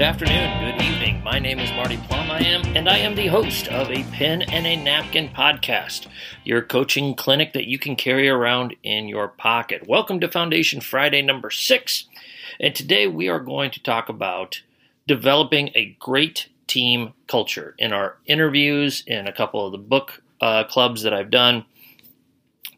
Good afternoon, good evening. My name is Marty Plum. I am, and I am the host of a Pen and a Napkin podcast, your coaching clinic that you can carry around in your pocket. Welcome to Foundation Friday number six. And today we are going to talk about developing a great team culture. In our interviews, in a couple of the book uh, clubs that I've done,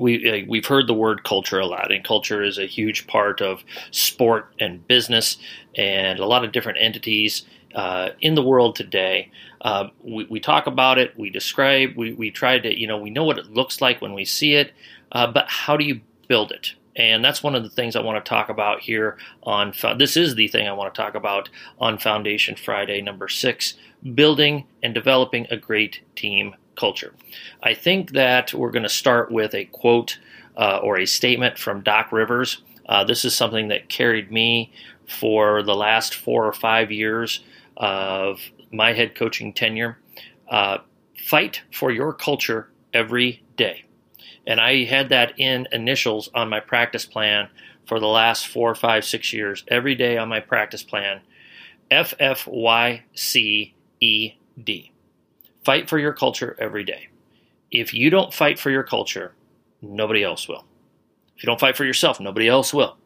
we we've heard the word culture a lot, and culture is a huge part of sport and business, and a lot of different entities uh, in the world today. Uh, we, we, talk about it, we describe, we we try to you know we know what it looks like when we see it, uh, but how do you build it? And that's one of the things I want to talk about here on. This is the thing I want to talk about on Foundation Friday number six: building and developing a great team culture. I think that we're going to start with a quote uh, or a statement from Doc Rivers. Uh, this is something that carried me for the last four or five years of my head coaching tenure. Uh, fight for your culture every day. And I had that in initials on my practice plan for the last four, five, six years. Every day on my practice plan, F F Y C E D. Fight for your culture every day. If you don't fight for your culture, nobody else will. If you don't fight for yourself, nobody else will.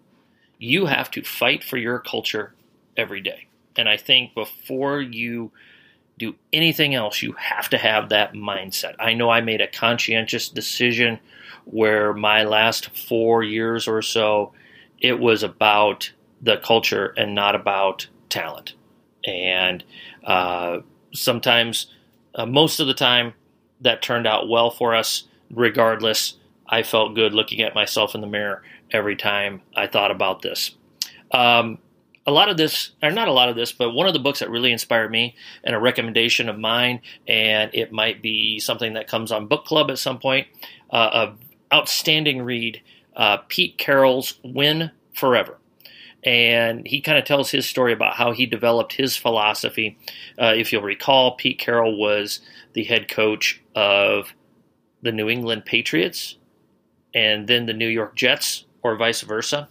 You have to fight for your culture every day. And I think before you do anything else, you have to have that mindset. I know I made a conscientious decision where my last four years or so, it was about the culture and not about talent. And uh, sometimes uh, most of the time, that turned out well for us. Regardless, I felt good looking at myself in the mirror every time I thought about this. Um, a lot of this, or not a lot of this, but one of the books that really inspired me and a recommendation of mine, and it might be something that comes on book club at some point, uh, a outstanding read, uh, Pete Carroll's Win Forever and he kind of tells his story about how he developed his philosophy. Uh, if you'll recall, Pete Carroll was the head coach of the New England Patriots and then the New York Jets, or vice versa,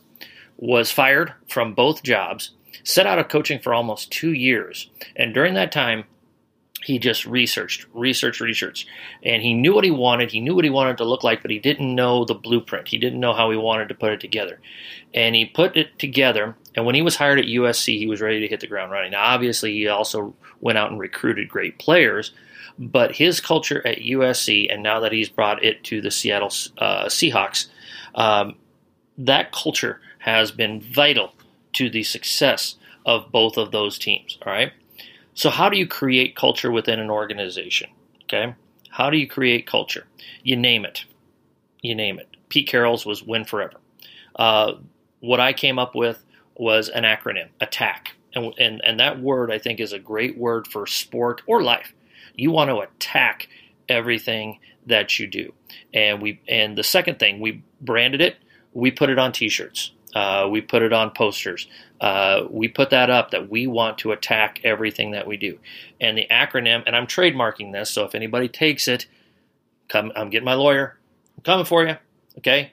was fired from both jobs, set out of coaching for almost two years, and during that time, he just researched, researched, researched. And he knew what he wanted. He knew what he wanted to look like, but he didn't know the blueprint. He didn't know how he wanted to put it together. And he put it together. And when he was hired at USC, he was ready to hit the ground running. Now, obviously, he also went out and recruited great players. But his culture at USC, and now that he's brought it to the Seattle uh, Seahawks, um, that culture has been vital to the success of both of those teams. All right. So, how do you create culture within an organization? Okay. How do you create culture? You name it. You name it. Pete Carroll's was Win Forever. Uh, what I came up with was an acronym, ATTACK. And, and, and that word, I think, is a great word for sport or life. You want to attack everything that you do. And we and the second thing, we branded it, we put it on t-shirts. Uh, we put it on posters. Uh, we put that up that we want to attack everything that we do. And the acronym, and I'm trademarking this, so if anybody takes it, come. I'm getting my lawyer. I'm coming for you. Okay.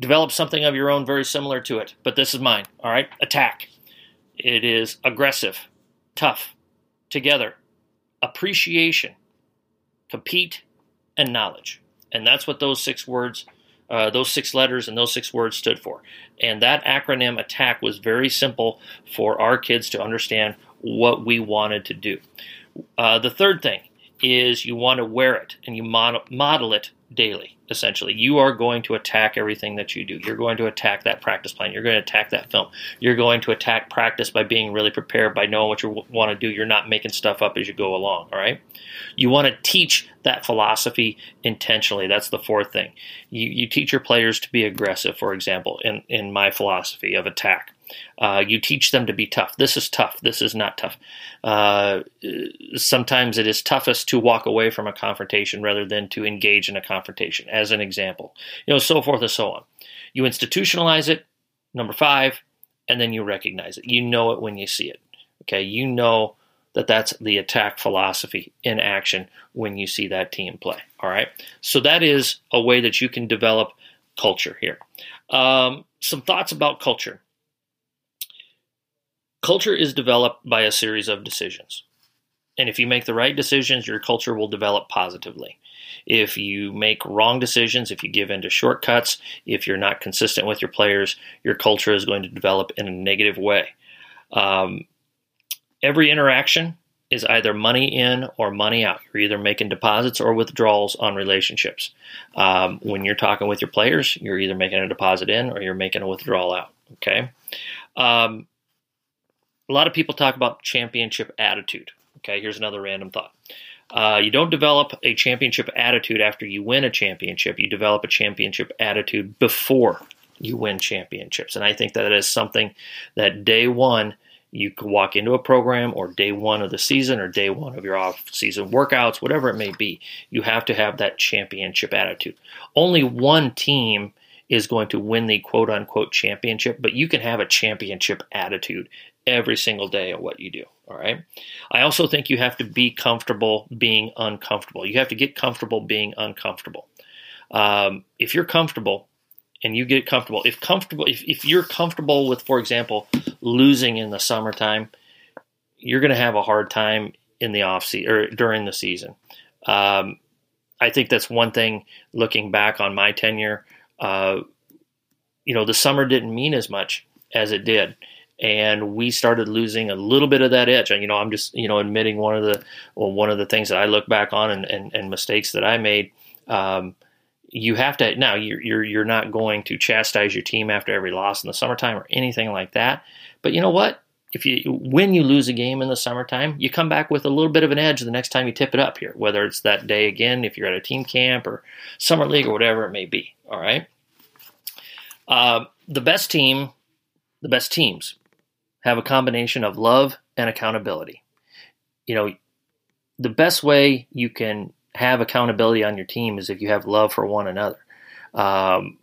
Develop something of your own very similar to it, but this is mine. All right. Attack. It is aggressive, tough, together, appreciation, compete, and knowledge. And that's what those six words uh, those six letters and those six words stood for. And that acronym ATTACK was very simple for our kids to understand what we wanted to do. Uh, the third thing is you want to wear it and you model, model it daily essentially. You are going to attack everything that you do. You're going to attack that practice plan. You're going to attack that film. You're going to attack practice by being really prepared by knowing what you want to do. You're not making stuff up as you go along all right? You want to teach that philosophy intentionally. That's the fourth thing. You, you teach your players to be aggressive for example in, in my philosophy of attack uh, you teach them to be tough. This is tough. This is not tough. Uh, sometimes it is toughest to walk away from a confrontation rather than to engage in a confrontation, as an example. You know, so forth and so on. You institutionalize it, number five, and then you recognize it. You know it when you see it. Okay, you know that that's the attack philosophy in action when you see that team play. All right, so that is a way that you can develop culture here. Um, some thoughts about culture culture is developed by a series of decisions. And if you make the right decisions, your culture will develop positively. If you make wrong decisions, if you give in to shortcuts, if you're not consistent with your players, your culture is going to develop in a negative way. Um, every interaction is either money in or money out. You're either making deposits or withdrawals on relationships. Um, when you're talking with your players, you're either making a deposit in or you're making a withdrawal out. Okay. Um, a lot of people talk about championship attitude. Okay, here's another random thought. Uh, you don't develop a championship attitude after you win a championship. You develop a championship attitude before you win championships. And I think that is something that day one you can walk into a program or day one of the season or day one of your off season workouts, whatever it may be. You have to have that championship attitude. Only one team is going to win the quote unquote championship, but you can have a championship attitude every single day of what you do. All right. I also think you have to be comfortable being uncomfortable. You have to get comfortable being uncomfortable. Um, if you're comfortable and you get comfortable, if comfortable, if, if you're comfortable with, for example, losing in the summertime, you're going to have a hard time in the off season or during the season. Um, I think that's one thing. Looking back on my tenure, uh, you know, the summer didn't mean as much as it did and we started losing a little bit of that edge. And you know, I'm just you know admitting one of the well, one of the things that I look back on and, and, and mistakes that I made. Um, you have to now you're, you're you're not going to chastise your team after every loss in the summertime or anything like that. But you know what? If you when you lose a game in the summertime, you come back with a little bit of an edge the next time you tip it up here. Whether it's that day again, if you're at a team camp or summer league or whatever it may be. All right. Uh, the best team, the best teams have a combination of love and accountability. You know, the best way you can have accountability on your team is if you have love for one another. Um,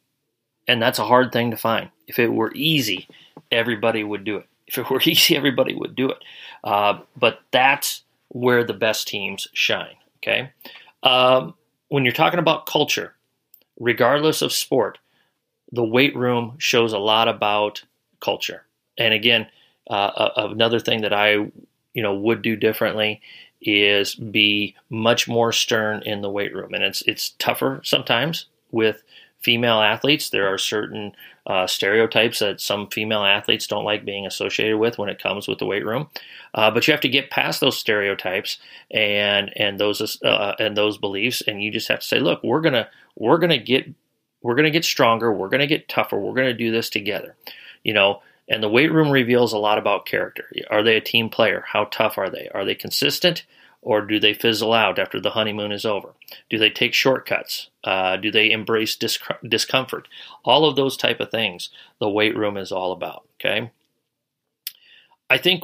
and that's a hard thing to find. If it were easy, everybody would do it. If it were easy, everybody would do it. Uh, but that's where the best teams shine. Okay. Um, when you're talking about culture, regardless of sport, the weight room shows a lot about culture. And again, uh, another thing that I, you know, would do differently is be much more stern in the weight room, and it's it's tougher sometimes with female athletes. There are certain uh, stereotypes that some female athletes don't like being associated with when it comes with the weight room. Uh, but you have to get past those stereotypes and and those uh, and those beliefs, and you just have to say, look, we're gonna we're gonna get we're gonna get stronger. We're gonna get tougher. We're gonna do this together. You know, and the weight room reveals a lot about character. Are they a team player? How tough are they? Are they consistent? Or do they fizzle out after the honeymoon is over? Do they take shortcuts? Uh, do they embrace discomfort? All of those type of things the weight room is all about. Okay. I think,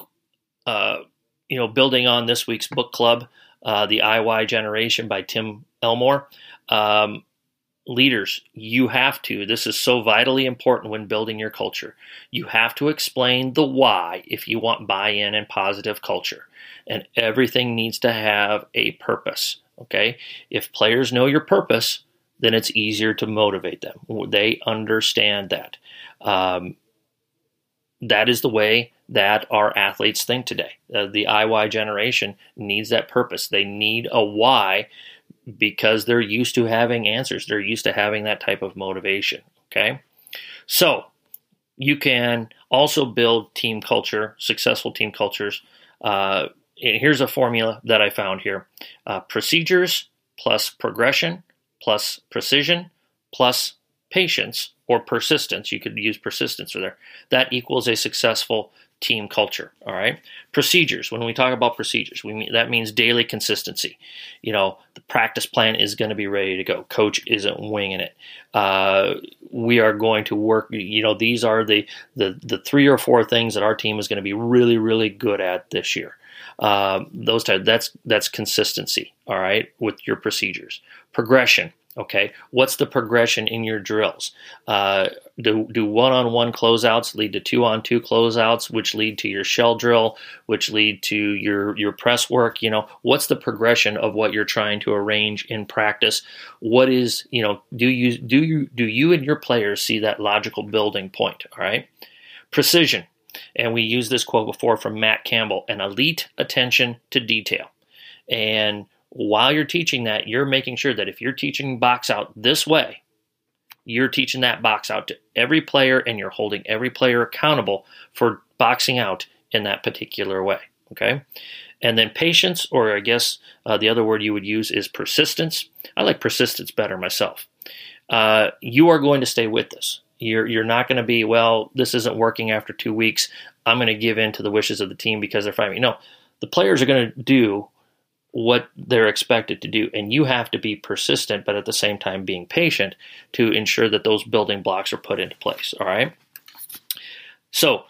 uh, you know, building on this week's book club, uh, The IY Generation by Tim Elmore, um, leaders, you have to, this is so vitally important when building your culture. You have to explain the why if you want buy in and positive culture. And everything needs to have a purpose. Okay? If players know your purpose, then it's easier to motivate them. They understand that. Um, that is the way that our athletes think today. Uh, the IY generation needs that purpose. They need a why because they're used to having answers. They're used to having that type of motivation. Okay. So you can also build team culture, successful team cultures. Uh, and here's a formula that I found here uh, procedures plus progression plus precision plus patience or persistence. You could use persistence for there. That equals a successful team culture. All right. Procedures. When we talk about procedures, we mean, that means daily consistency. You know, the practice plan is going to be ready to go. Coach isn't winging it. Uh, we are going to work. You know, these are the the the three or four things that our team is going to be really really good at this year. Uh, those type. That's that's consistency. All right, with your procedures. Progression Okay, what's the progression in your drills? Uh, do do one on one closeouts lead to two on two closeouts, which lead to your shell drill, which lead to your your press work? You know, what's the progression of what you're trying to arrange in practice? What is you know, do you do you do you and your players see that logical building point? All right, precision. And we used this quote before from Matt Campbell an elite attention to detail. And while you're teaching that, you're making sure that if you're teaching box out this way, you're teaching that box out to every player and you're holding every player accountable for boxing out in that particular way. Okay. And then patience, or I guess uh, the other word you would use is persistence. I like persistence better myself. Uh, you are going to stay with this. You're, you're not going to be, well, this isn't working after two weeks. I'm going to give in to the wishes of the team because they're fighting me. No, the players are going to do what they're expected to do. And you have to be persistent, but at the same time being patient to ensure that those building blocks are put into place. All right. So,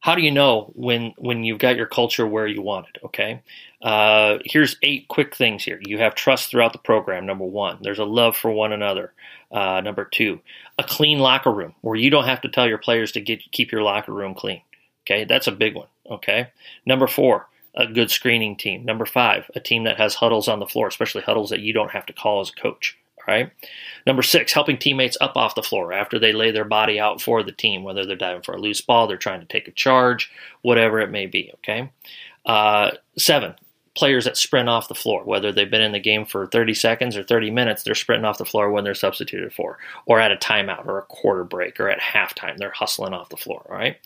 how do you know when when you've got your culture where you want it? Okay. Uh, here's eight quick things here. You have trust throughout the program. Number one, there's a love for one another. Uh, number two, a clean locker room where you don't have to tell your players to get keep your locker room clean. Okay, that's a big one. Okay. Number four, a good screening team. Number five, a team that has huddles on the floor, especially huddles that you don't have to call as a coach. All right. Number six, helping teammates up off the floor after they lay their body out for the team, whether they're diving for a loose ball, they're trying to take a charge, whatever it may be. Okay. Uh, seven, players that sprint off the floor, whether they've been in the game for 30 seconds or 30 minutes, they're sprinting off the floor when they're substituted for, or at a timeout or a quarter break or at halftime, they're hustling off the floor. All right.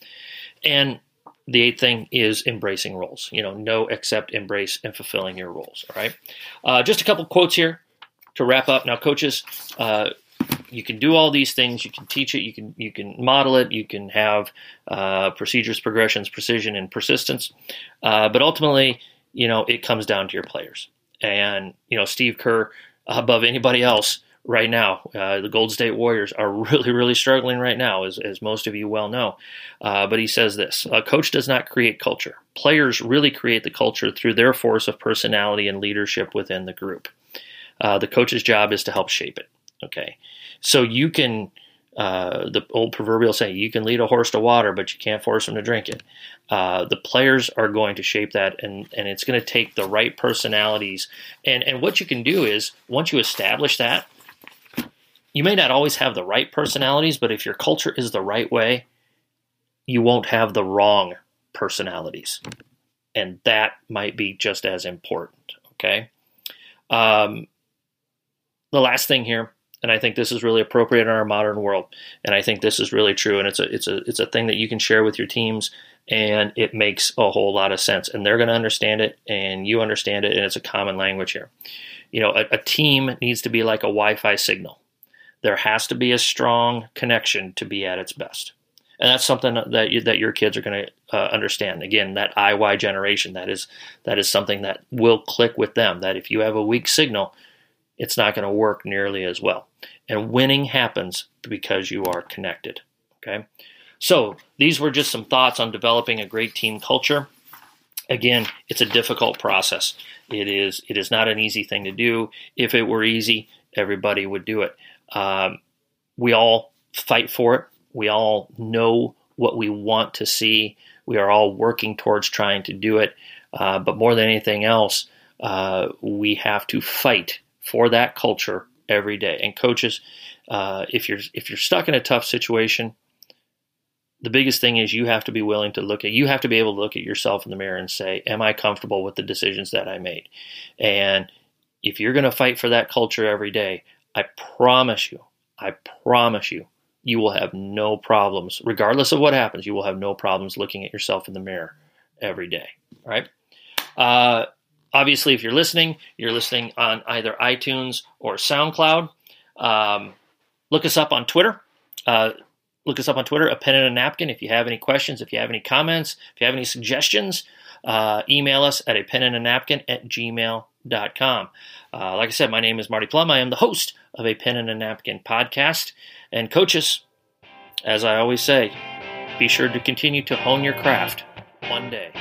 And the eighth thing is embracing roles. You know, know, accept, embrace, and fulfilling your roles. All right. Uh, just a couple quotes here to wrap up. Now, coaches, uh, you can do all these things. You can teach it. You can you can model it. You can have uh, procedures, progressions, precision, and persistence. Uh, but ultimately, you know, it comes down to your players. And you know, Steve Kerr, above anybody else, right now. Uh, the Golden State Warriors are really, really struggling right now, as, as most of you well know. Uh, but he says this A coach does not create culture. Players really create the culture through their force of personality and leadership within the group. Uh, the coach's job is to help shape it. Okay. So you can. Uh, the old proverbial saying, you can lead a horse to water, but you can't force him to drink it. Uh, the players are going to shape that, and, and it's going to take the right personalities. And, and what you can do is, once you establish that, you may not always have the right personalities, but if your culture is the right way, you won't have the wrong personalities. And that might be just as important. Okay. Um, the last thing here, and I think this is really appropriate in our modern world, and I think this is really true, and it's a it's a it's a thing that you can share with your teams, and it makes a whole lot of sense, and they're going to understand it, and you understand it, and it's a common language here. You know, a, a team needs to be like a Wi-Fi signal there has to be a strong connection to be at its best. And that's something that you, that your kids are going to uh, understand. Again, that IY generation that is that is something that will click with them. That if you have a weak signal, it's not going to work nearly as well. And winning happens because you are connected. Okay, so these were just some thoughts on developing a great team culture. Again, it's a difficult process. It is it is not an easy thing to do. If it were easy, everybody would do it. Um, we all fight for it. We all know what we want to see. We are all working towards trying to do it. Uh, but more than anything else, uh, we have to fight for that culture every day. And coaches, uh, if you're if you're stuck in a tough situation, the biggest thing is you have to be willing to look at you have to be able to look at yourself in the mirror and say, "Am I comfortable with the decisions that I made?" And if you're going to fight for that culture every day, I promise you, I promise you, you will have no problems, regardless of what happens, you will have no problems looking at yourself in the mirror every day. All right. Uh, obviously, if you're listening, you're listening on either iTunes or SoundCloud. Um, look us up on Twitter. Uh, look us up on Twitter, a pen and a napkin. If you have any questions, if you have any comments, if you have any suggestions, uh, email us at a pen and a napkin at gmail.com. Uh, like I said, my name is Marty Plum. I am the host of a pen and a napkin podcast. And coaches, as I always say, be sure to continue to hone your craft one day